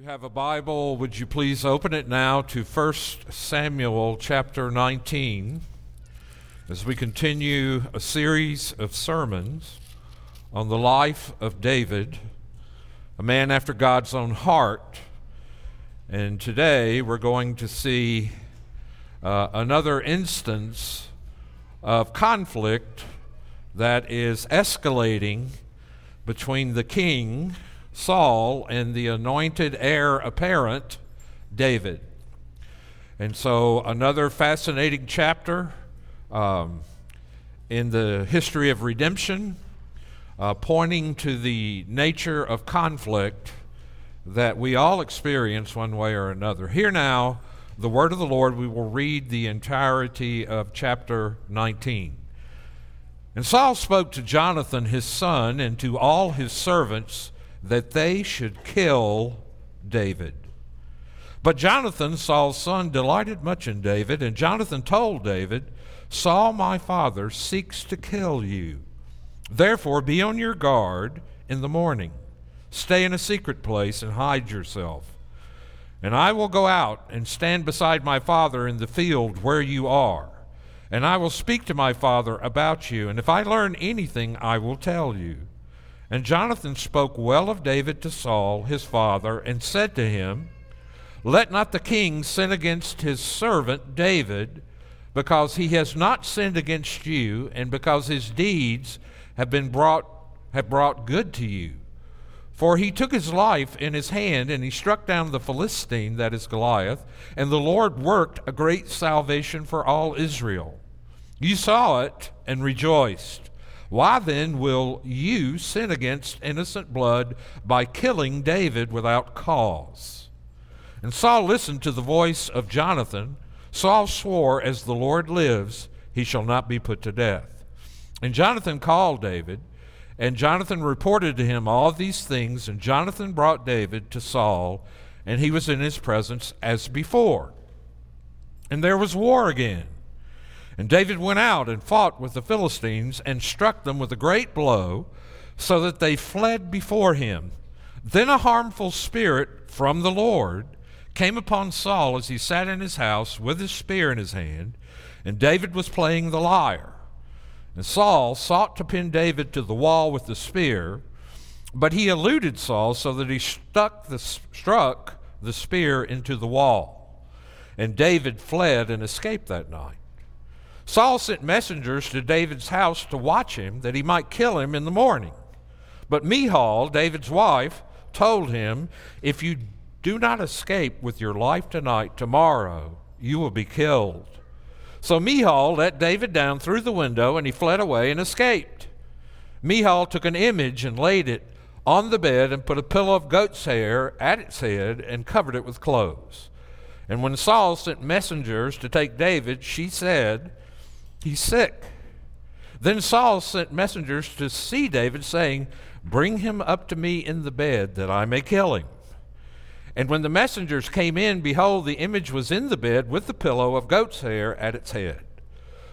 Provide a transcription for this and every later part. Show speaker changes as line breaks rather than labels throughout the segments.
you have a Bible, would you please open it now to 1 Samuel chapter 19 as we continue a series of sermons on the life of David, a man after God's own heart. And today we're going to see uh, another instance of conflict that is escalating between the king Saul and the anointed heir apparent, David. And so, another fascinating chapter um, in the history of redemption, uh, pointing to the nature of conflict that we all experience one way or another. Here now, the word of the Lord, we will read the entirety of chapter 19. And Saul spoke to Jonathan his son and to all his servants that they should kill David. But Jonathan, Saul's son, delighted much in David, and Jonathan told David, Saul my father seeks to kill you. Therefore, be on your guard in the morning. Stay in a secret place and hide yourself. And I will go out and stand beside my father in the field where you are. And I will speak to my father about you. And if I learn anything, I will tell you. And Jonathan spoke well of David to Saul, his father, and said to him, Let not the king sin against his servant David, because he has not sinned against you, and because his deeds have been brought have brought good to you. For he took his life in his hand, and he struck down the Philistine, that is Goliath, and the Lord worked a great salvation for all Israel. You saw it and rejoiced. Why then will you sin against innocent blood by killing David without cause? And Saul listened to the voice of Jonathan. Saul swore, As the Lord lives, he shall not be put to death. And Jonathan called David, and Jonathan reported to him all these things, and Jonathan brought David to Saul, and he was in his presence as before. And there was war again. And David went out and fought with the Philistines and struck them with a great blow, so that they fled before him. Then a harmful spirit from the Lord came upon Saul as he sat in his house with his spear in his hand, and David was playing the lyre. And Saul sought to pin David to the wall with the spear, but he eluded Saul so that he stuck the, struck the spear into the wall. And David fled and escaped that night. Saul sent messengers to David's house to watch him, that he might kill him in the morning. But Michal, David's wife, told him, If you do not escape with your life tonight, tomorrow you will be killed. So Michal let David down through the window, and he fled away and escaped. Michal took an image and laid it on the bed and put a pillow of goat's hair at its head and covered it with clothes. And when Saul sent messengers to take David, she said, He's sick. Then Saul sent messengers to see David, saying, Bring him up to me in the bed, that I may kill him. And when the messengers came in, behold, the image was in the bed with the pillow of goat's hair at its head.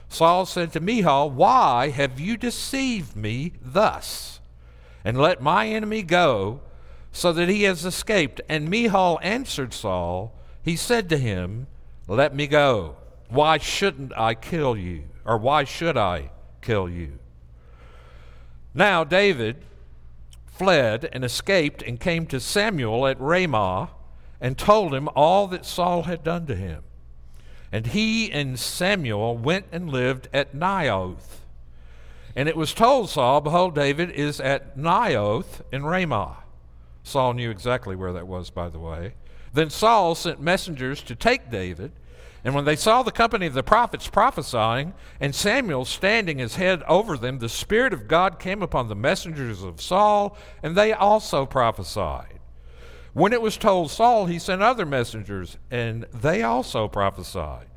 Saul said to Michal, Why have you deceived me thus? And let my enemy go, so that he has escaped. And Michal answered Saul, He said to him, Let me go. Why shouldn't I kill you? Or why should I kill you? Now David fled and escaped and came to Samuel at Ramah and told him all that Saul had done to him. And he and Samuel went and lived at Naioth. And it was told Saul, Behold, David is at Naioth in Ramah. Saul knew exactly where that was, by the way. Then Saul sent messengers to take David. And when they saw the company of the prophets prophesying, and Samuel standing his head over them, the Spirit of God came upon the messengers of Saul, and they also prophesied. When it was told Saul, he sent other messengers, and they also prophesied.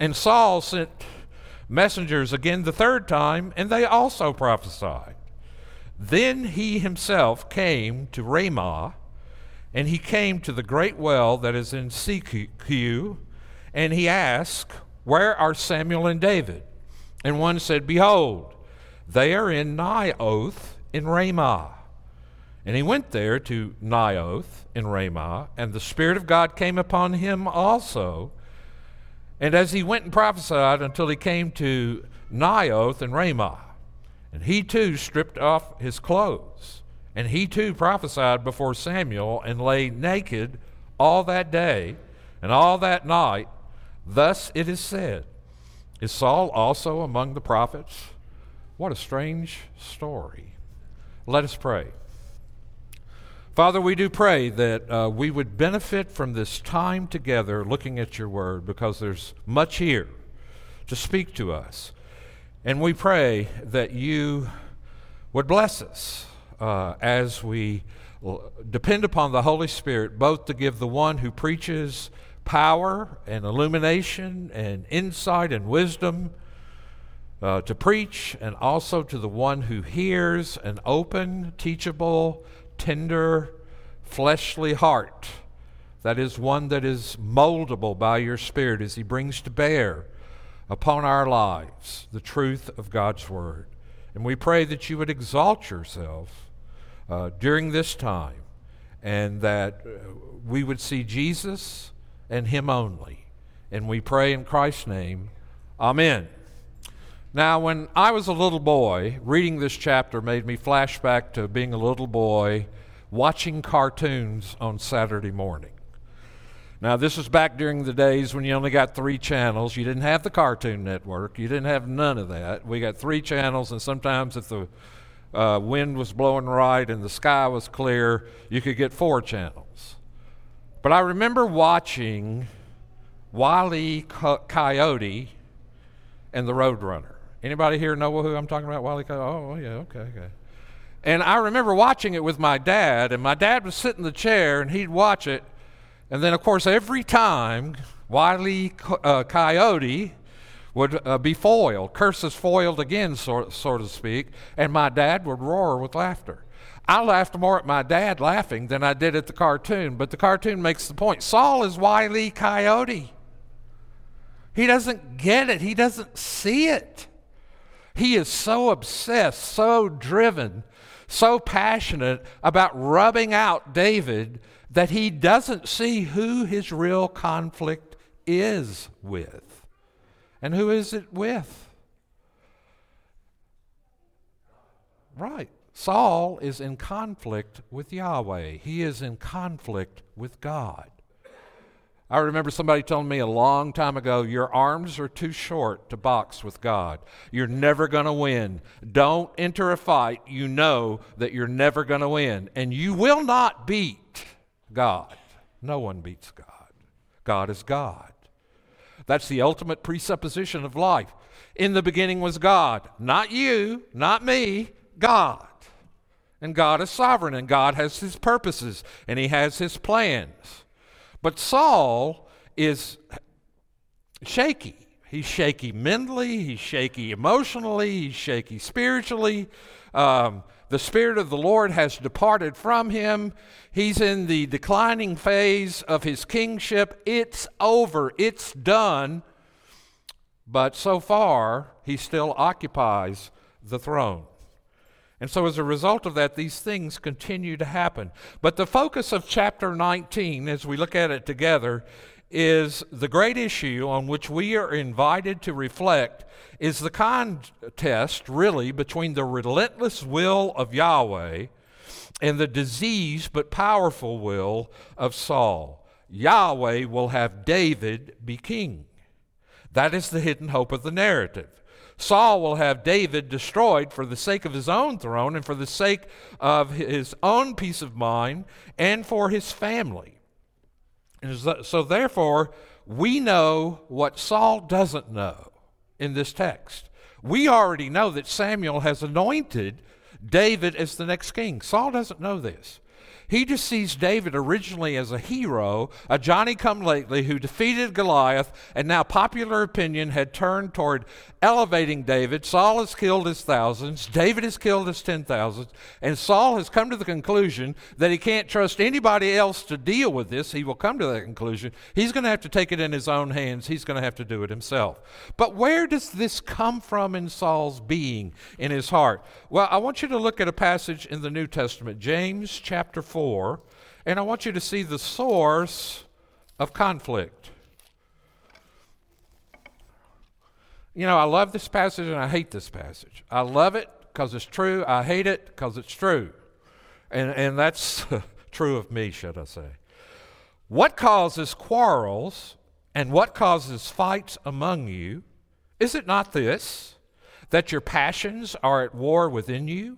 And Saul sent messengers again the third time, and they also prophesied. Then he himself came to Ramah, and he came to the great well that is in Secu and he asked, Where are Samuel and David? And one said, Behold, they are in Naioth in Ramah. And he went there to Naioth in Ramah, and the Spirit of God came upon him also. And as he went and prophesied until he came to Naioth in Ramah, and he too stripped off his clothes, and he too prophesied before Samuel, and lay naked all that day and all that night. Thus it is said Is Saul also among the prophets? What a strange story. Let us pray. Father, we do pray that uh, we would benefit from this time together looking at your word because there's much here to speak to us. And we pray that you would bless us uh, as we depend upon the Holy Spirit, both to give the one who preaches power and illumination and insight and wisdom uh, to preach, and also to the one who hears an open, teachable, tender, fleshly heart. That is one that is moldable by your Spirit as He brings to bear upon our lives the truth of God's Word. And we pray that you would exalt yourself uh, during this time and that uh, we would see Jesus and Him only. And we pray in Christ's name, Amen. Now, when I was a little boy, reading this chapter made me flash back to being a little boy watching cartoons on Saturday morning. Now, this was back during the days when you only got three channels. You didn't have the Cartoon Network. You didn't have none of that. We got three channels, and sometimes if the uh, wind was blowing right and the sky was clear, you could get four channels. But I remember watching Wiley Coyote and the Roadrunner. Anybody here know who I'm talking about? Wiley Coyote? Oh, yeah, okay, okay. And I remember watching it with my dad, and my dad would sit in the chair and he'd watch it. And then, of course, every time Wiley uh, Coyote would uh, be foiled, curses foiled again, so, so to speak, and my dad would roar with laughter. I laughed more at my dad laughing than I did at the cartoon, but the cartoon makes the point. Saul is Wiley Coyote. He doesn't get it, he doesn't see it. He is so obsessed, so driven so passionate about rubbing out David that he doesn't see who his real conflict is with. And who is it with? Right. Saul is in conflict with Yahweh. He is in conflict with God. I remember somebody telling me a long time ago, Your arms are too short to box with God. You're never going to win. Don't enter a fight you know that you're never going to win. And you will not beat God. No one beats God. God is God. That's the ultimate presupposition of life. In the beginning was God. Not you, not me, God. And God is sovereign, and God has his purposes, and he has his plans. But Saul is shaky. He's shaky mentally, he's shaky emotionally, he's shaky spiritually. Um, the Spirit of the Lord has departed from him. He's in the declining phase of his kingship. It's over, it's done. But so far, he still occupies the throne. And so, as a result of that, these things continue to happen. But the focus of chapter 19, as we look at it together, is the great issue on which we are invited to reflect is the contest, really, between the relentless will of Yahweh and the diseased but powerful will of Saul. Yahweh will have David be king. That is the hidden hope of the narrative. Saul will have David destroyed for the sake of his own throne and for the sake of his own peace of mind and for his family. And so, therefore, we know what Saul doesn't know in this text. We already know that Samuel has anointed David as the next king. Saul doesn't know this. He just sees David originally as a hero, a Johnny come lately who defeated Goliath, and now popular opinion had turned toward elevating David. Saul has killed his thousands, David has killed his ten thousands, and Saul has come to the conclusion that he can't trust anybody else to deal with this. He will come to that conclusion. He's going to have to take it in his own hands, he's going to have to do it himself. But where does this come from in Saul's being, in his heart? Well, I want you to look at a passage in the New Testament, James chapter 4. 4, and I want you to see the source of conflict. You know, I love this passage and I hate this passage. I love it because it's true. I hate it because it's true. And, and that's true of me, should I say. What causes quarrels and what causes fights among you? Is it not this, that your passions are at war within you?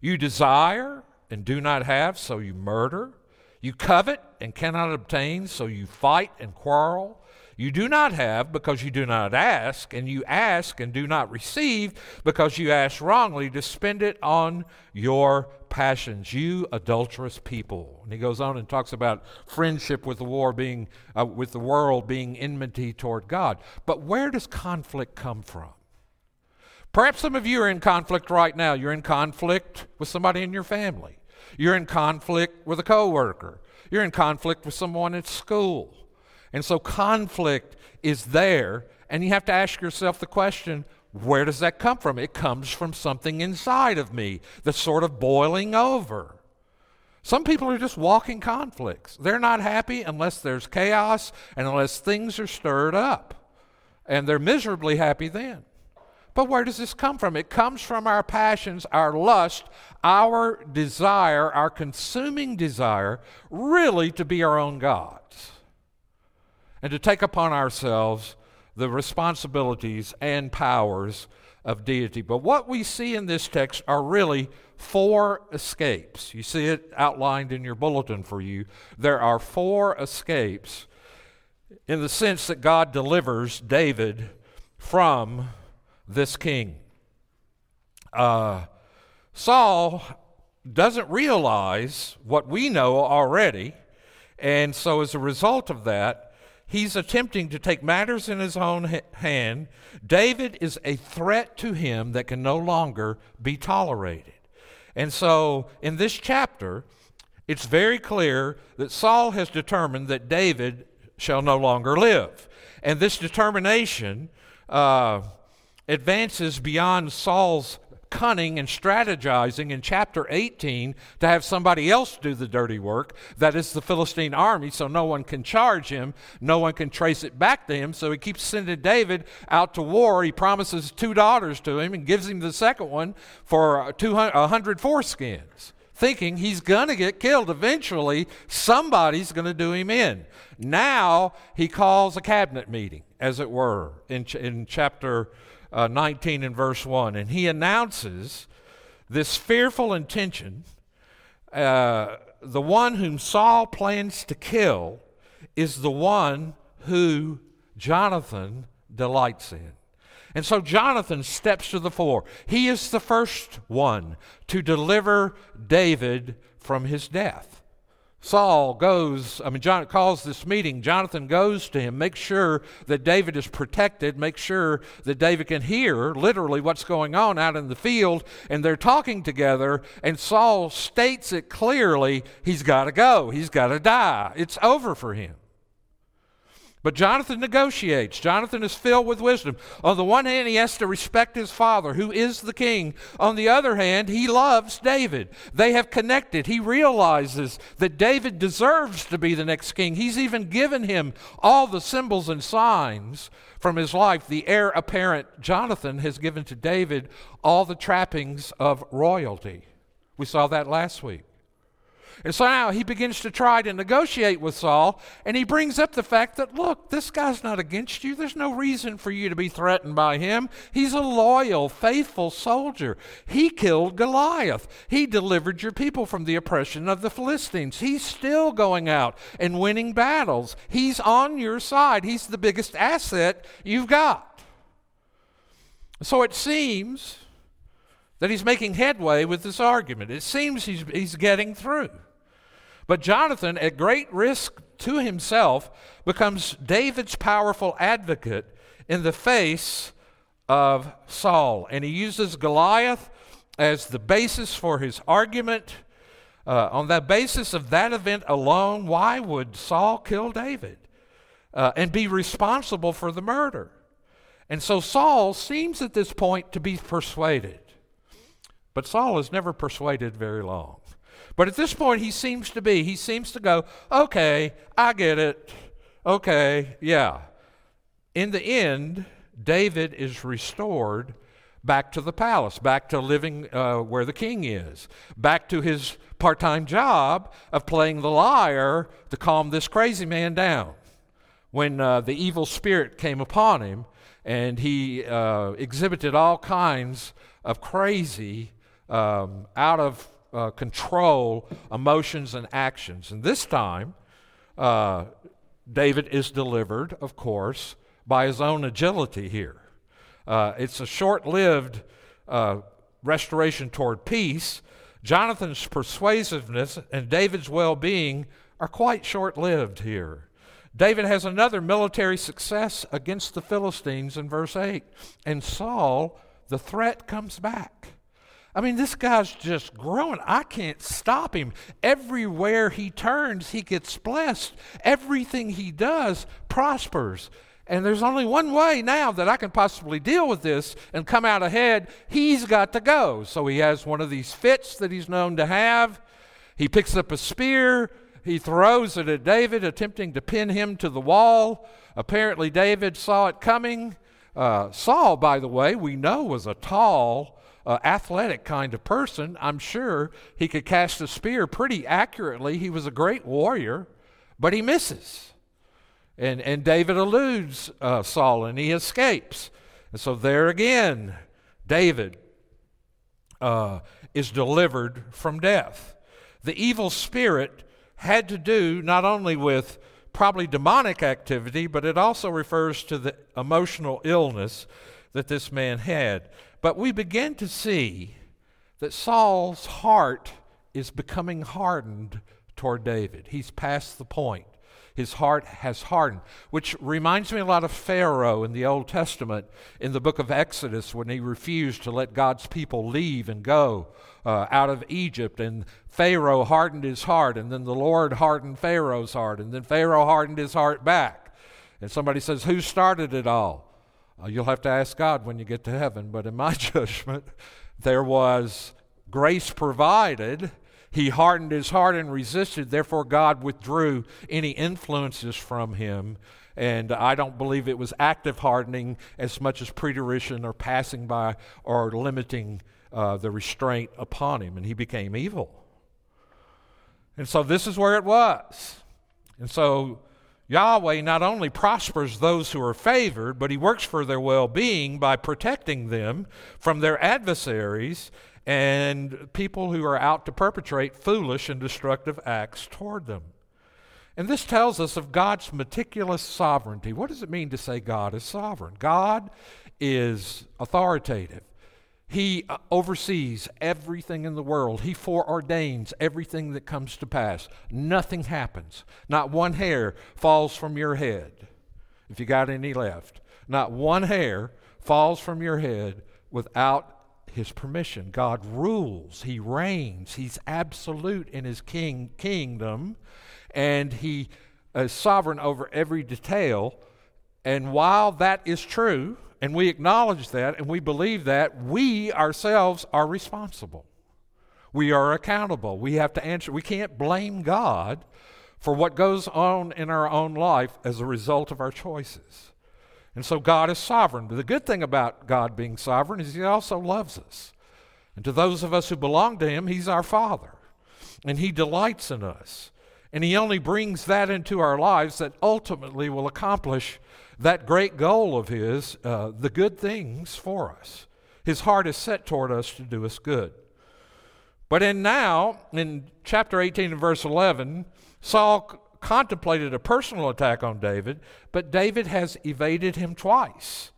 You desire and do not have, so you murder. You covet and cannot obtain, so you fight and quarrel. You do not have because you do not ask, and you ask and do not receive because you ask wrongly to spend it on your passions, you adulterous people. And he goes on and talks about friendship with the war being uh, with the world being enmity toward God. But where does conflict come from? Perhaps some of you are in conflict right now. You're in conflict with somebody in your family. You're in conflict with a coworker. You're in conflict with someone at school. And so conflict is there, and you have to ask yourself the question where does that come from? It comes from something inside of me that's sort of boiling over. Some people are just walking conflicts. They're not happy unless there's chaos and unless things are stirred up. And they're miserably happy then. But where does this come from? It comes from our passions, our lust, our desire, our consuming desire, really to be our own gods and to take upon ourselves the responsibilities and powers of deity. But what we see in this text are really four escapes. You see it outlined in your bulletin for you. There are four escapes in the sense that God delivers David from this king. Uh, Saul doesn't realize what we know already, and so as a result of that, he's attempting to take matters in his own hand. David is a threat to him that can no longer be tolerated. And so in this chapter, it's very clear that Saul has determined that David shall no longer live. And this determination uh, advances beyond Saul's cunning and strategizing in chapter 18 to have somebody else do the dirty work. That is the Philistine army, so no one can charge him, no one can trace it back to him. So he keeps sending David out to war. He promises two daughters to him and gives him the second one for 200, 100 foreskins thinking he's going to get killed. Eventually, somebody's going to do him in. Now he calls a cabinet meeting, as it were, in, ch- in chapter uh, 19 and verse 1. And he announces this fearful intention. Uh, the one whom Saul plans to kill is the one who Jonathan delights in. And so Jonathan steps to the fore. He is the first one to deliver David from his death. Saul goes, I mean, John calls this meeting. Jonathan goes to him, makes sure that David is protected, makes sure that David can hear literally what's going on out in the field. And they're talking together, and Saul states it clearly he's got to go, he's got to die. It's over for him. But Jonathan negotiates. Jonathan is filled with wisdom. On the one hand, he has to respect his father, who is the king. On the other hand, he loves David. They have connected. He realizes that David deserves to be the next king. He's even given him all the symbols and signs from his life. The heir apparent, Jonathan, has given to David all the trappings of royalty. We saw that last week. And so now he begins to try to negotiate with Saul, and he brings up the fact that, look, this guy's not against you. There's no reason for you to be threatened by him. He's a loyal, faithful soldier. He killed Goliath, he delivered your people from the oppression of the Philistines. He's still going out and winning battles. He's on your side, he's the biggest asset you've got. So it seems that he's making headway with this argument. It seems he's, he's getting through. But Jonathan, at great risk to himself, becomes David's powerful advocate in the face of Saul. And he uses Goliath as the basis for his argument. Uh, on the basis of that event alone, why would Saul kill David uh, and be responsible for the murder? And so Saul seems at this point to be persuaded. But Saul is never persuaded very long. But at this point, he seems to be. He seems to go, okay, I get it. Okay, yeah. In the end, David is restored back to the palace, back to living uh, where the king is, back to his part time job of playing the lyre to calm this crazy man down. When uh, the evil spirit came upon him and he uh, exhibited all kinds of crazy, um, out of uh, control emotions and actions. And this time, uh, David is delivered, of course, by his own agility here. Uh, it's a short lived uh, restoration toward peace. Jonathan's persuasiveness and David's well being are quite short lived here. David has another military success against the Philistines in verse 8. And Saul, the threat comes back. I mean, this guy's just growing. I can't stop him. Everywhere he turns, he gets blessed. Everything he does prospers. And there's only one way now that I can possibly deal with this and come out ahead. He's got to go. So he has one of these fits that he's known to have. He picks up a spear. He throws it at David, attempting to pin him to the wall. Apparently, David saw it coming. Uh, Saul, by the way, we know was a tall, uh, athletic kind of person. I'm sure he could cast a spear pretty accurately. He was a great warrior, but he misses. And, and David eludes uh, Saul and he escapes. And so there again, David uh, is delivered from death. The evil spirit had to do not only with probably demonic activity, but it also refers to the emotional illness that this man had. But we begin to see that Saul's heart is becoming hardened toward David. He's past the point his heart has hardened, which reminds me a lot of Pharaoh in the Old Testament in the book of Exodus when he refused to let God's people leave and go uh, out of Egypt. And Pharaoh hardened his heart, and then the Lord hardened Pharaoh's heart, and then Pharaoh hardened his heart back. And somebody says, Who started it all? Uh, you'll have to ask God when you get to heaven, but in my judgment, there was grace provided he hardened his heart and resisted, therefore, God withdrew any influences from him. And I don't believe it was active hardening as much as preterition or passing by or limiting uh, the restraint upon him. And he became evil. And so this is where it was. And so Yahweh not only prospers those who are favored, but he works for their well being by protecting them from their adversaries and people who are out to perpetrate foolish and destructive acts toward them. And this tells us of God's meticulous sovereignty. What does it mean to say God is sovereign? God is authoritative. He uh, oversees everything in the world. He foreordains everything that comes to pass. Nothing happens. Not one hair falls from your head, if you got any left. Not one hair falls from your head without his permission. God rules, he reigns, he's absolute in his king kingdom, and he is sovereign over every detail. And while that is true, and we acknowledge that and we believe that, we ourselves are responsible. We are accountable. We have to answer. We can't blame God for what goes on in our own life as a result of our choices. And so God is sovereign. But the good thing about God being sovereign is He also loves us. And to those of us who belong to Him, He's our Father. And He delights in us. And He only brings that into our lives that ultimately will accomplish that great goal of His, uh, the good things for us. His heart is set toward us to do us good. But in now, in chapter 18 and verse 11, Saul contemplated a personal attack on David, but David has evaded him twice.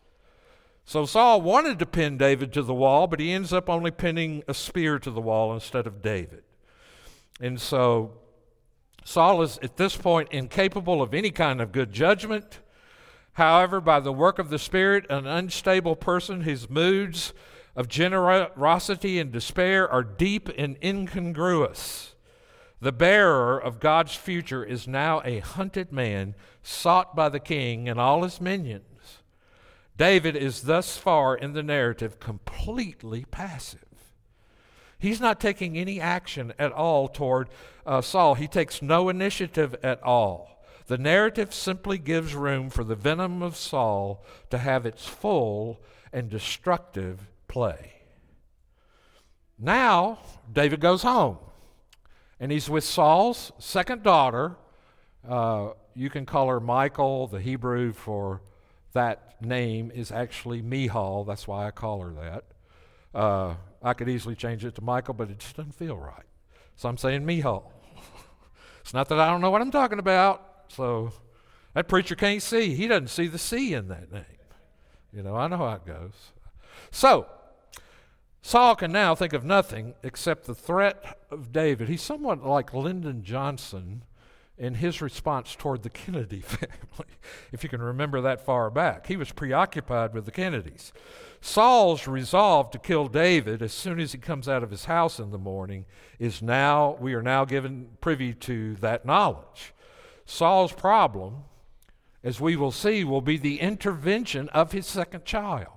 So Saul wanted to pin David to the wall, but he ends up only pinning a spear to the wall instead of David. And so Saul is at this point incapable of any kind of good judgment. However, by the work of the Spirit, an unstable person whose moods of generosity and despair are deep and incongruous. The bearer of God's future is now a hunted man, sought by the king and all his minions. David is thus far in the narrative completely passive. He's not taking any action at all toward uh, Saul. He takes no initiative at all. The narrative simply gives room for the venom of Saul to have its full and destructive play. Now, David goes home, and he's with Saul's second daughter. Uh, you can call her Michael. The Hebrew for that name is actually Michal. That's why I call her that. Uh, I could easily change it to Michael, but it just doesn't feel right. So I'm saying Michal. it's not that I don't know what I'm talking about. So that preacher can't see. He doesn't see the C in that name. You know, I know how it goes. So, Saul can now think of nothing except the threat of David. He's somewhat like Lyndon Johnson in his response toward the Kennedy family, if you can remember that far back. He was preoccupied with the Kennedys. Saul's resolve to kill David as soon as he comes out of his house in the morning is now, we are now given privy to that knowledge. Saul's problem, as we will see, will be the intervention of his second child.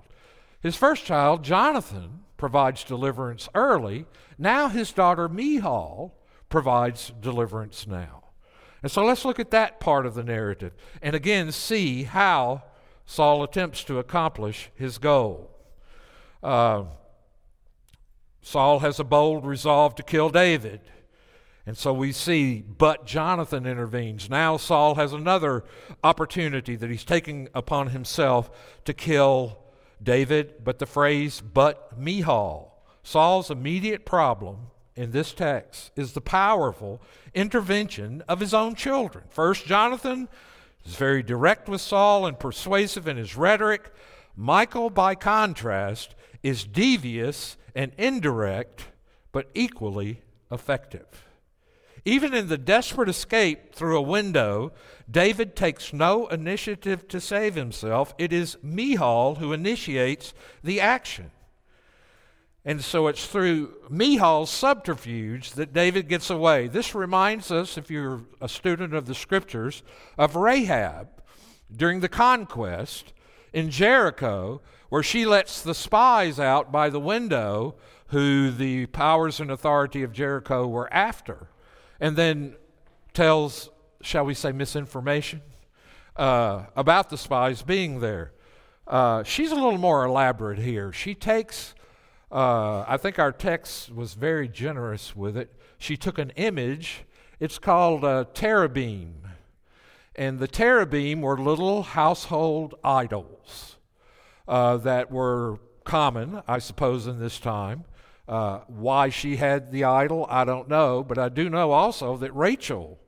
His first child, Jonathan, provides deliverance early. Now his daughter, Michal, provides deliverance now. And so let's look at that part of the narrative and again see how Saul attempts to accomplish his goal. Uh, Saul has a bold resolve to kill David. And so we see, but Jonathan intervenes. Now Saul has another opportunity that he's taking upon himself to kill David, but the phrase, but Michal. Saul's immediate problem in this text is the powerful intervention of his own children. First, Jonathan is very direct with Saul and persuasive in his rhetoric. Michal, by contrast, is devious and indirect, but equally effective. Even in the desperate escape through a window, David takes no initiative to save himself. It is Michal who initiates the action. And so it's through Michal's subterfuge that David gets away. This reminds us, if you're a student of the scriptures, of Rahab during the conquest in Jericho, where she lets the spies out by the window who the powers and authority of Jericho were after and then tells, shall we say, misinformation uh, about the spies being there. Uh, she's a little more elaborate here. She takes, uh, I think our text was very generous with it. She took an image, it's called a teraphim. And the teraphim were little household idols uh, that were common, I suppose, in this time. Uh, why she had the idol, I don't know, but I do know also that Rachel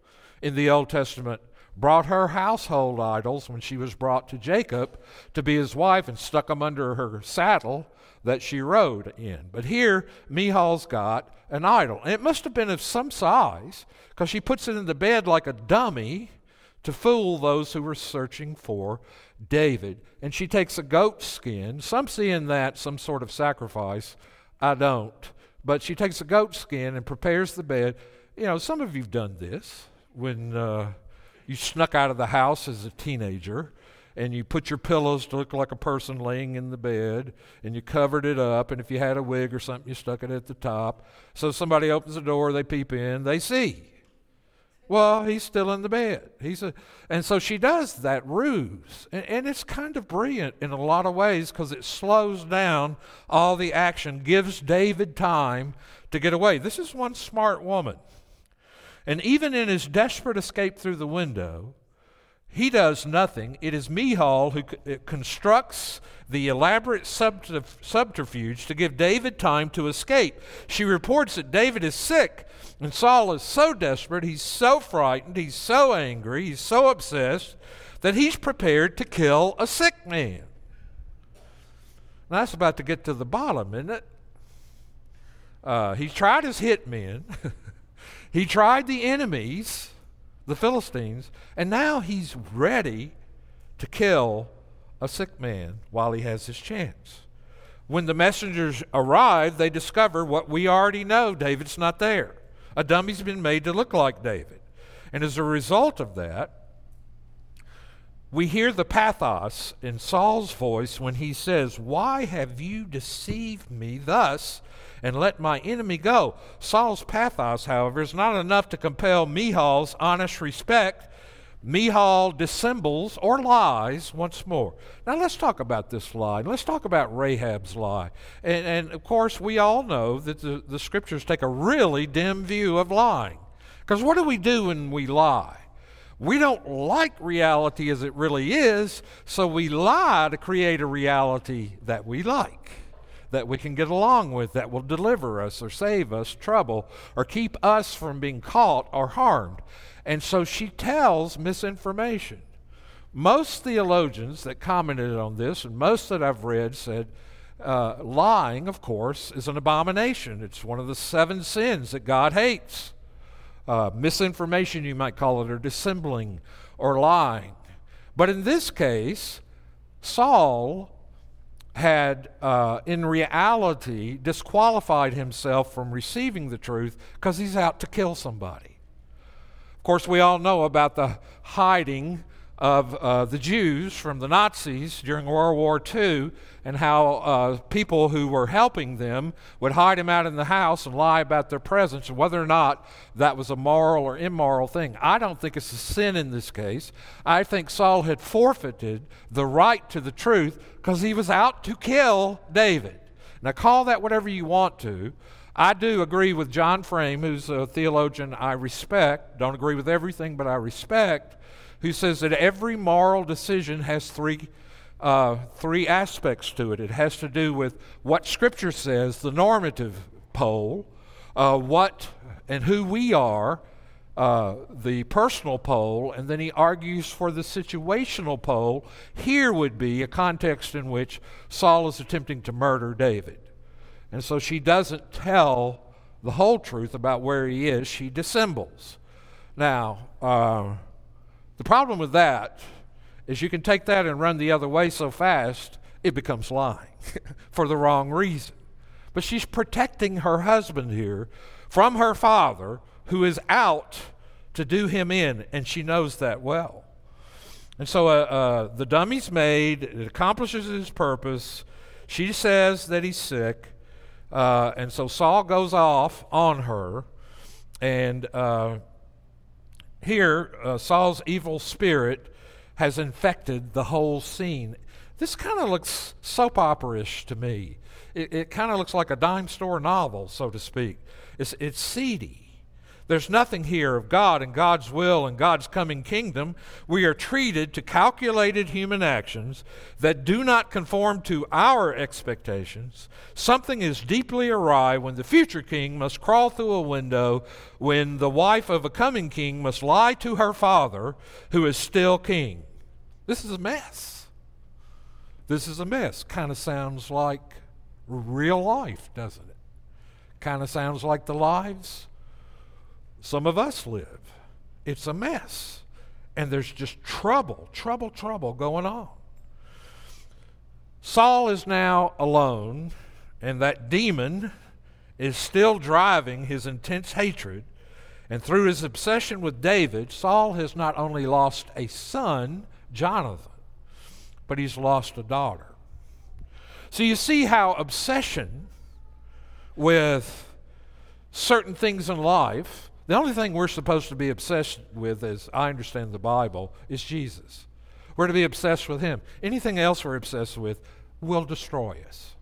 in the Old Testament brought her household idols when she was brought to Jacob to be his wife and stuck them under her saddle that she rode in. But here, Michal's got an idol. And it must have been of some size because she puts it in the bed like a dummy to fool those who were searching for David. And she takes a goat skin. Some see in that some sort of sacrifice I don't. But she takes a goat skin and prepares the bed. You know, some of you've done this when uh, you snuck out of the house as a teenager and you put your pillows to look like a person laying in the bed and you covered it up and if you had a wig or something you stuck it at the top so somebody opens the door they peep in they see well, he's still in the bed. He's a, and so she does that ruse. And, and it's kind of brilliant in a lot of ways because it slows down all the action, gives David time to get away. This is one smart woman. And even in his desperate escape through the window, he does nothing. It is Michal who constructs the elaborate subterfuge to give David time to escape. She reports that David is sick, and Saul is so desperate, he's so frightened, he's so angry, he's so obsessed that he's prepared to kill a sick man. Now, that's about to get to the bottom, isn't it? Uh, he tried his hitmen, he tried the enemies the Philistines, and now he's ready to kill a sick man while he has his chance. When the messengers arrive, they discover what we already know David's not there. A dummy's been made to look like David. And as a result of that, we hear the pathos in Saul's voice when he says, Why have you deceived me thus and let my enemy go? Saul's pathos, however, is not enough to compel Michal's honest respect. Mihal dissembles or lies once more. Now let's talk about this lie. Let's talk about Rahab's lie. And, and of course, we all know that the, the scriptures take a really dim view of lying. Because what do we do when we lie? We don't like reality as it really is, so we lie to create a reality that we like, that we can get along with, that will deliver us or save us trouble or keep us from being caught or harmed. And so she tells misinformation. Most theologians that commented on this, and most that I've read, said uh, lying, of course, is an abomination. It's one of the seven sins that God hates uh, misinformation, you might call it, or dissembling or lying. But in this case, Saul had, uh, in reality, disqualified himself from receiving the truth because he's out to kill somebody. Of course, we all know about the hiding of uh, the Jews from the Nazis during World War II and how uh, people who were helping them would hide them out in the house and lie about their presence and whether or not that was a moral or immoral thing. I don't think it's a sin in this case. I think Saul had forfeited the right to the truth because he was out to kill David. Now, call that whatever you want to. I do agree with John Frame, who's a theologian I respect. Don't agree with everything, but I respect who says that every moral decision has three, uh, three aspects to it. It has to do with what Scripture says, the normative pole, uh, what and who we are, uh, the personal pole, and then he argues for the situational pole. Here would be a context in which Saul is attempting to murder David. And so she doesn't tell the whole truth about where he is, she dissembles. Now, uh, the problem with that is you can take that and run the other way so fast, it becomes lying for the wrong reason. But she's protecting her husband here from her father, who is out to do him in, and she knows that well. And so uh, uh, the dummy's made, it accomplishes his purpose. She says that he's sick. Uh, and so Saul goes off on her, and uh, here, uh, Saul's evil spirit has infected the whole scene. This kind of looks soap opera-ish to me. It, it kind of looks like a dime store novel, so to speak. It's, it's seedy. There's nothing here of God and God's will and God's coming kingdom. We are treated to calculated human actions that do not conform to our expectations. Something is deeply awry when the future king must crawl through a window, when the wife of a coming king must lie to her father, who is still king. This is a mess. This is a mess. Kind of sounds like real life, doesn't it? Kind of sounds like the lives some of us live. It's a mess. And there's just trouble, trouble, trouble going on. Saul is now alone, and that demon is still driving his intense hatred. And through his obsession with David, Saul has not only lost a son, Jonathan, but he's lost a daughter. So you see how obsession with certain things in life the only thing we're supposed to be obsessed with, as I understand the Bible, is Jesus. We're to be obsessed with Him. Anything else we're obsessed with will destroy us.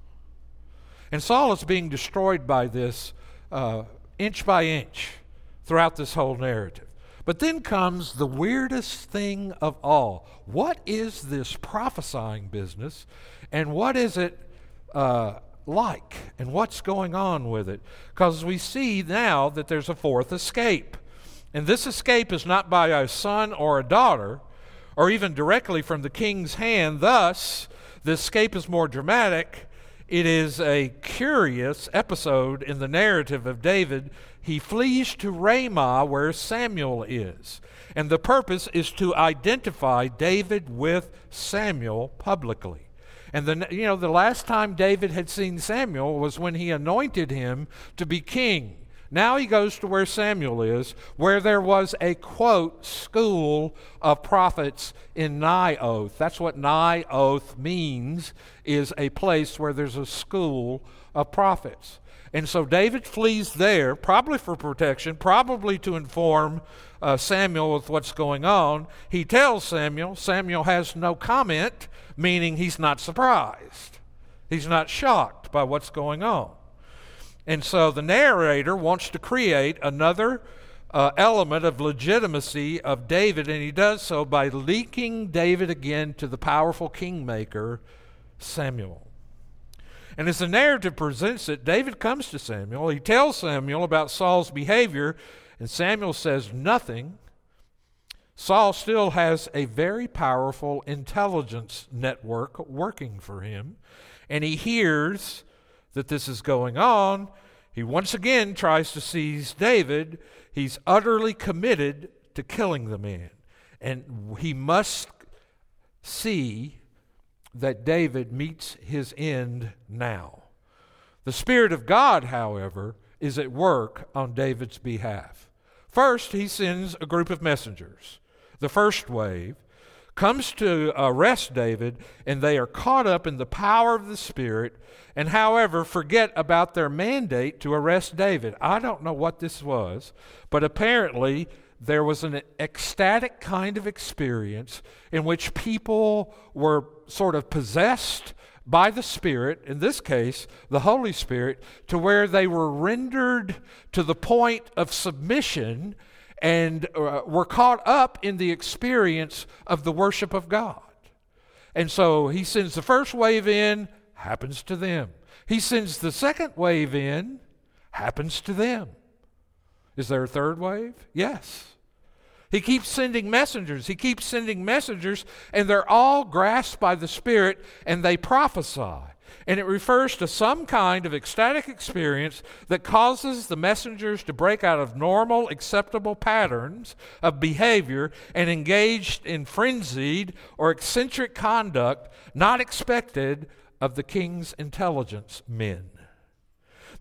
And Saul is being destroyed by this uh, inch by inch throughout this whole narrative. But then comes the weirdest thing of all. What is this prophesying business, and what is it uh, like and what's going on with it. Because we see now that there's a fourth escape. And this escape is not by a son or a daughter, or even directly from the king's hand. Thus, the escape is more dramatic. It is a curious episode in the narrative of David. He flees to Ramah, where Samuel is. And the purpose is to identify David with Samuel publicly. And the, you know, the last time David had seen Samuel was when he anointed him to be king. Now he goes to where Samuel is, where there was a quote, school of prophets in Naioth. That's what Naioth means, is a place where there's a school of prophets. And so David flees there, probably for protection, probably to inform uh, Samuel with what's going on. He tells Samuel, Samuel has no comment, meaning he's not surprised. He's not shocked by what's going on. And so the narrator wants to create another uh, element of legitimacy of David, and he does so by linking David again to the powerful kingmaker, Samuel. And as the narrative presents it, David comes to Samuel. He tells Samuel about Saul's behavior, and Samuel says nothing. Saul still has a very powerful intelligence network working for him, and he hears that this is going on. He once again tries to seize David. He's utterly committed to killing the man. And he must see that David meets his end now. The Spirit of God, however, is at work on David's behalf. First, he sends a group of messengers. The first wave comes to arrest David, and they are caught up in the power of the Spirit, and however, forget about their mandate to arrest David. I don't know what this was, but apparently there was an ecstatic kind of experience in which people were sort of possessed by the Spirit, in this case, the Holy Spirit, to where they were rendered to the point of submission and uh, were caught up in the experience of the worship of God. And so he sends the first wave in, happens to them. He sends the second wave in, happens to them. Is there a third wave? Yes. He keeps sending messengers. He keeps sending messengers, and they're all grasped by the Spirit and they prophesy. And it refers to some kind of ecstatic experience that causes the messengers to break out of normal, acceptable patterns of behavior and engage in frenzied or eccentric conduct not expected of the king's intelligence men.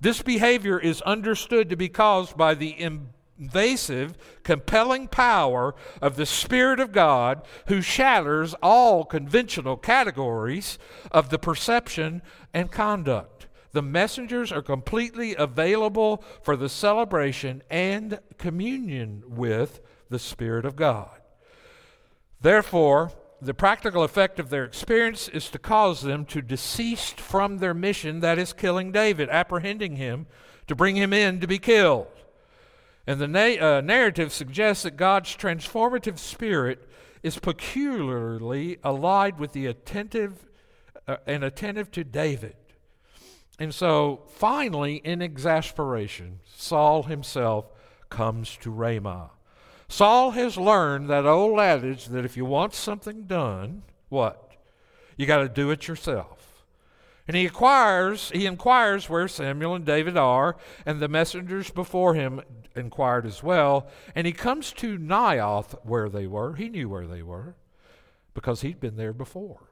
This behavior is understood to be caused by the invasive, compelling power of the Spirit of God who shatters all conventional categories of the perception and conduct. The messengers are completely available for the celebration and communion with the Spirit of God. Therefore, the practical effect of their experience is to cause them to desist from their mission that is killing David, apprehending him, to bring him in to be killed. And the na- uh, narrative suggests that God's transformative spirit is peculiarly allied with the attentive uh, and attentive to David. And so finally, in exasperation, Saul himself comes to Ramah. Saul has learned that old adage that if you want something done, what? You got to do it yourself. And he inquires, he inquires where Samuel and David are, and the messengers before him inquired as well. And he comes to Naioth where they were. He knew where they were because he'd been there before.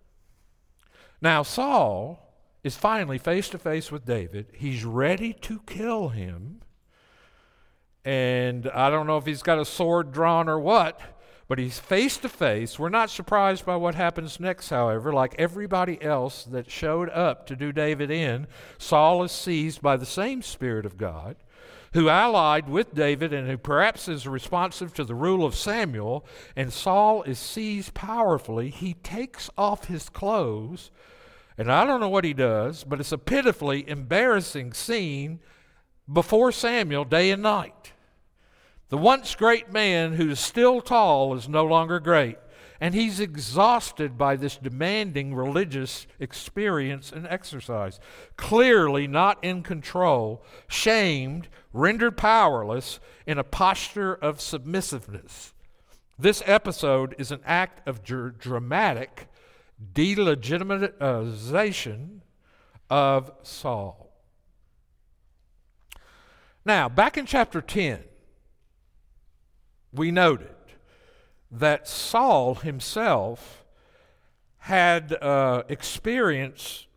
Now, Saul is finally face to face with David. He's ready to kill him. And I don't know if he's got a sword drawn or what, but he's face to face. We're not surprised by what happens next, however. Like everybody else that showed up to do David in, Saul is seized by the same Spirit of God who allied with David and who perhaps is responsive to the rule of Samuel. And Saul is seized powerfully. He takes off his clothes, and I don't know what he does, but it's a pitifully embarrassing scene before Samuel day and night. The once great man who is still tall is no longer great, and he's exhausted by this demanding religious experience and exercise. Clearly not in control, shamed, rendered powerless in a posture of submissiveness. This episode is an act of dr- dramatic delegitimization of Saul. Now, back in chapter 10, we noted that Saul himself had uh, experienced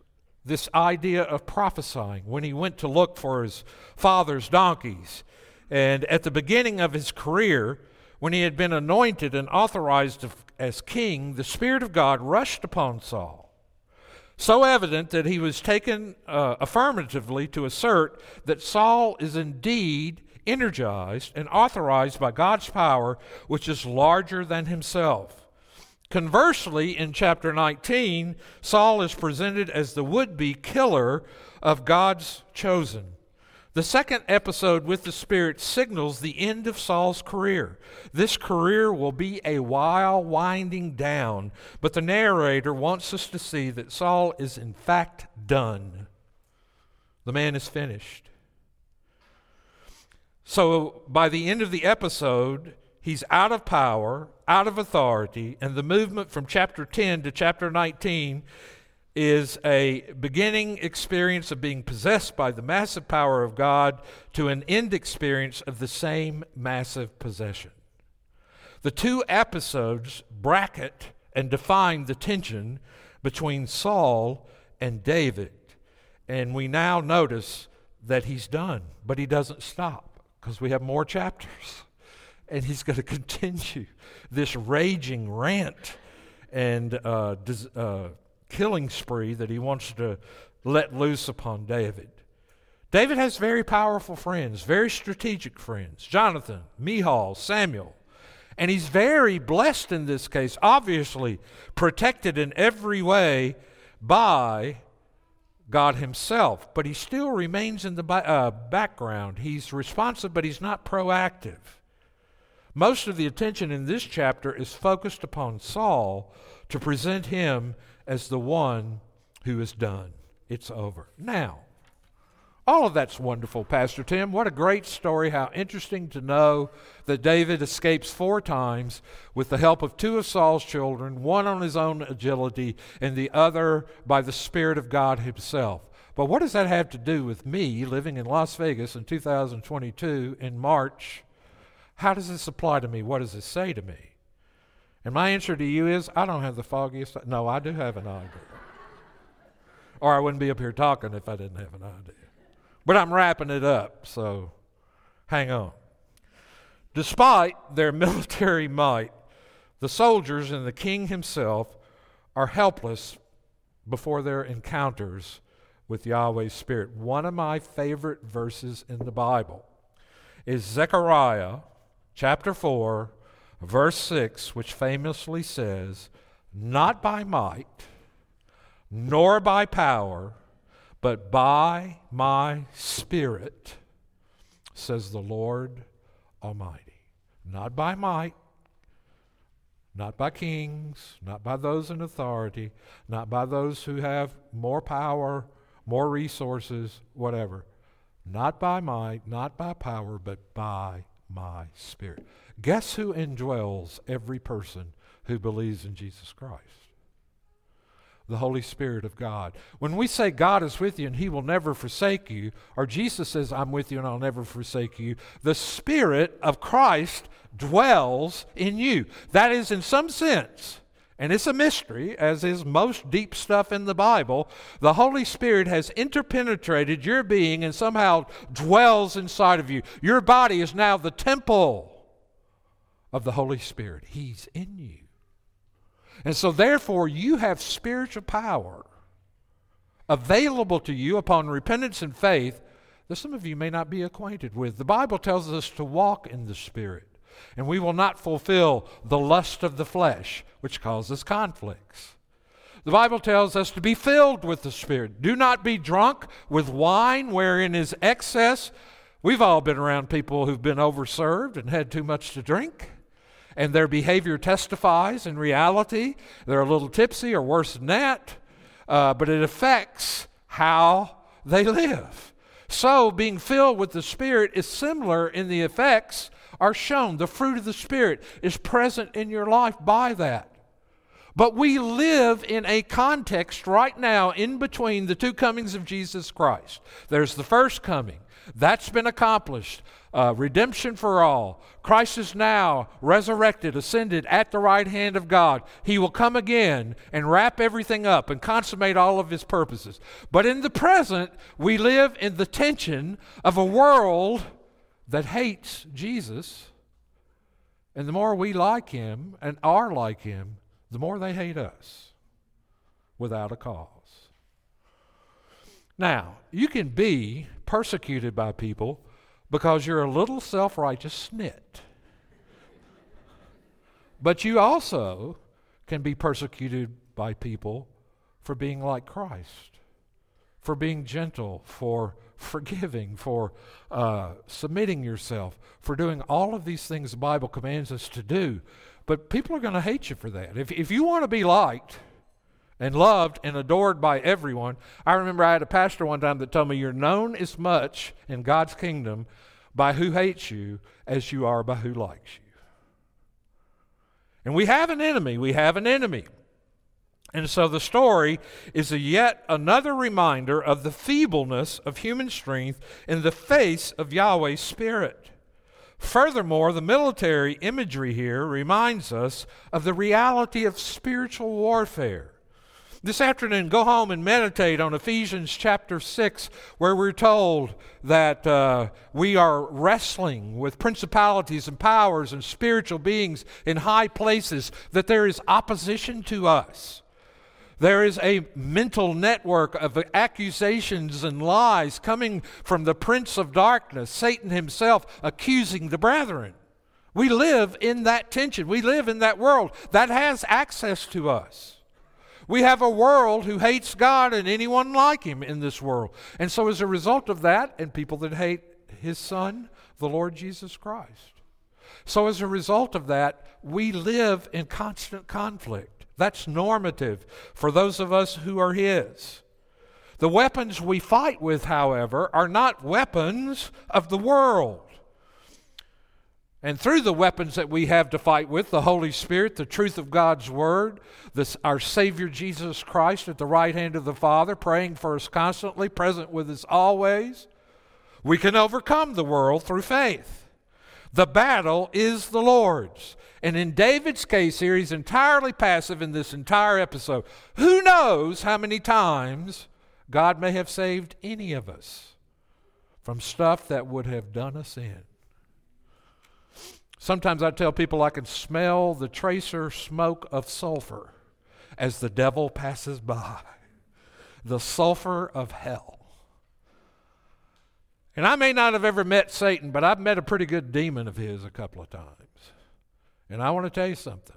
this idea of prophesying when he went to look for his father's donkeys. And at the beginning of his career, when he had been anointed and authorized as king, the Spirit of God rushed upon Saul. So evident that he was taken uh, affirmatively to assert that Saul is indeed energized and authorized by God's power, which is larger than himself. Conversely, in chapter 19, Saul is presented as the would be killer of God's chosen. The second episode with the Spirit signals the end of Saul's career. This career will be a while winding down, but the narrator wants us to see that Saul is in fact done. The man is finished. So by the end of the episode, he's out of power, out of authority, and the movement from chapter 10 to chapter 19 is a beginning experience of being possessed by the massive power of God to an end experience of the same massive possession. The two episodes bracket and define the tension between Saul and David. And we now notice that he's done, but he doesn't stop because we have more chapters. And he's going to continue this raging rant and uh, dis- uh, killing spree that he wants to let loose upon David. David has very powerful friends, very strategic friends Jonathan, Michal, Samuel. And he's very blessed in this case, obviously protected in every way by God Himself, but He still remains in the uh, background. He's responsive, but He's not proactive. Most of the attention in this chapter is focused upon Saul to present him as the one who is done. It's over. Now, all of that's wonderful, Pastor Tim. What a great story. How interesting to know that David escapes four times with the help of two of Saul's children, one on his own agility and the other by the Spirit of God Himself. But what does that have to do with me living in Las Vegas in 2022 in March? How does this apply to me? What does this say to me? And my answer to you is I don't have the foggiest. No, I do have an idea. Or I wouldn't be up here talking if I didn't have an idea. But I'm wrapping it up, so hang on. Despite their military might, the soldiers and the king himself are helpless before their encounters with Yahweh's Spirit. One of my favorite verses in the Bible is Zechariah chapter 4, verse 6, which famously says, Not by might, nor by power, but by my Spirit, says the Lord Almighty. Not by might, not by kings, not by those in authority, not by those who have more power, more resources, whatever. Not by might, not by power, but by my Spirit. Guess who indwells every person who believes in Jesus Christ? The Holy Spirit of God. When we say God is with you and He will never forsake you, or Jesus says, I'm with you and I'll never forsake you, the Spirit of Christ dwells in you. That is, in some sense, and it's a mystery, as is most deep stuff in the Bible, the Holy Spirit has interpenetrated your being and somehow dwells inside of you. Your body is now the temple of the Holy Spirit, He's in you. And so, therefore, you have spiritual power available to you upon repentance and faith that some of you may not be acquainted with. The Bible tells us to walk in the Spirit, and we will not fulfill the lust of the flesh, which causes conflicts. The Bible tells us to be filled with the Spirit. Do not be drunk with wine wherein is excess. We've all been around people who've been overserved and had too much to drink and their behavior testifies in reality. They're a little tipsy or worse than that, uh, but it affects how they live. So, being filled with the Spirit is similar in the effects are shown. The fruit of the Spirit is present in your life by that. But we live in a context right now in between the two comings of Jesus Christ. There's the first coming, that's been accomplished. Uh, redemption for all. Christ is now resurrected, ascended at the right hand of God. He will come again and wrap everything up and consummate all of his purposes. But in the present, we live in the tension of a world that hates Jesus. And the more we like him and are like him, the more they hate us without a cause. Now, you can be persecuted by people because you're a little self righteous snit. But you also can be persecuted by people for being like Christ, for being gentle, for forgiving, for uh, submitting yourself, for doing all of these things the Bible commands us to do. But people are going to hate you for that. If, if you want to be liked and loved and adored by everyone, I remember I had a pastor one time that told me, You're known as much in God's kingdom by who hates you as you are by who likes you. And we have an enemy. We have an enemy. And so the story is yet another reminder of the feebleness of human strength in the face of Yahweh's Spirit. Furthermore, the military imagery here reminds us of the reality of spiritual warfare. This afternoon, go home and meditate on Ephesians chapter 6, where we're told that uh, we are wrestling with principalities and powers and spiritual beings in high places, that there is opposition to us. There is a mental network of accusations and lies coming from the prince of darkness, Satan himself, accusing the brethren. We live in that tension. We live in that world that has access to us. We have a world who hates God and anyone like him in this world. And so, as a result of that, and people that hate his son, the Lord Jesus Christ. So, as a result of that, we live in constant conflict. That's normative for those of us who are His. The weapons we fight with, however, are not weapons of the world. And through the weapons that we have to fight with, the Holy Spirit, the truth of God's Word, this, our Savior Jesus Christ at the right hand of the Father, praying for us constantly, present with us always, we can overcome the world through faith. The battle is the Lord's. And in David's case here, he's entirely passive in this entire episode. Who knows how many times God may have saved any of us from stuff that would have done us in. Sometimes I tell people I can smell the tracer smoke of sulfur as the devil passes by. The sulfur of hell. And I may not have ever met Satan, but I've met a pretty good demon of his a couple of times. And I want to tell you something.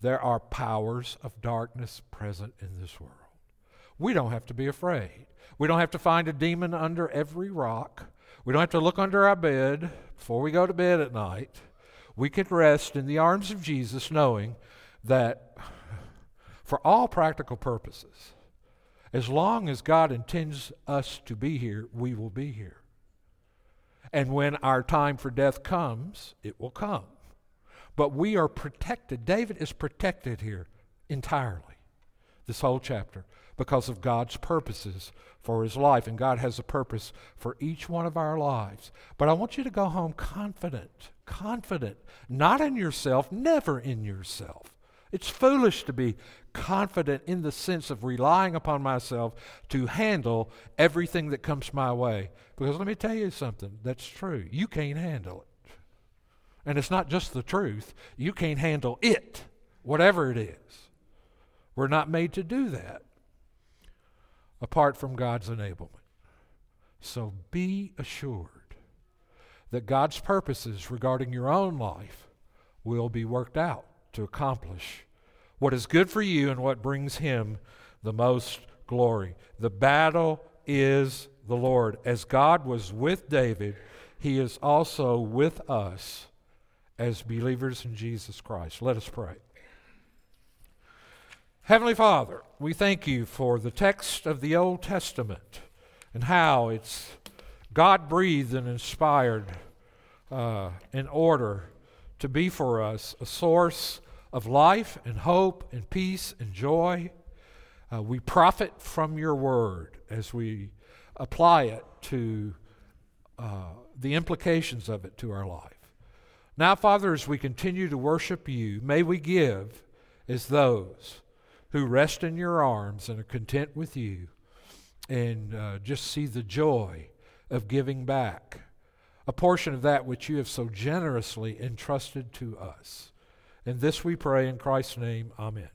There are powers of darkness present in this world. We don't have to be afraid. We don't have to find a demon under every rock. We don't have to look under our bed before we go to bed at night. We can rest in the arms of Jesus knowing that for all practical purposes, as long as God intends us to be here, we will be here. And when our time for death comes, it will come. But we are protected. David is protected here entirely, this whole chapter, because of God's purposes for his life. And God has a purpose for each one of our lives. But I want you to go home confident, confident, not in yourself, never in yourself. It's foolish to be confident in the sense of relying upon myself to handle everything that comes my way. Because let me tell you something that's true. You can't handle it. And it's not just the truth, you can't handle it, whatever it is. We're not made to do that apart from God's enablement. So be assured that God's purposes regarding your own life will be worked out to accomplish what is good for you and what brings Him the most glory. The battle is the Lord. As God was with David, He is also with us as believers in Jesus Christ. Let us pray. Heavenly Father, we thank you for the text of the Old Testament and how it's God breathed and inspired uh, in order to be for us a source of life and hope and peace and joy. Uh, we profit from your word as we apply it to uh, the implications of it to our life. Now, Father, as we continue to worship you, may we give as those who rest in your arms and are content with you and uh, just see the joy of giving back a portion of that which you have so generously entrusted to us. And this we pray in Christ's name. Amen.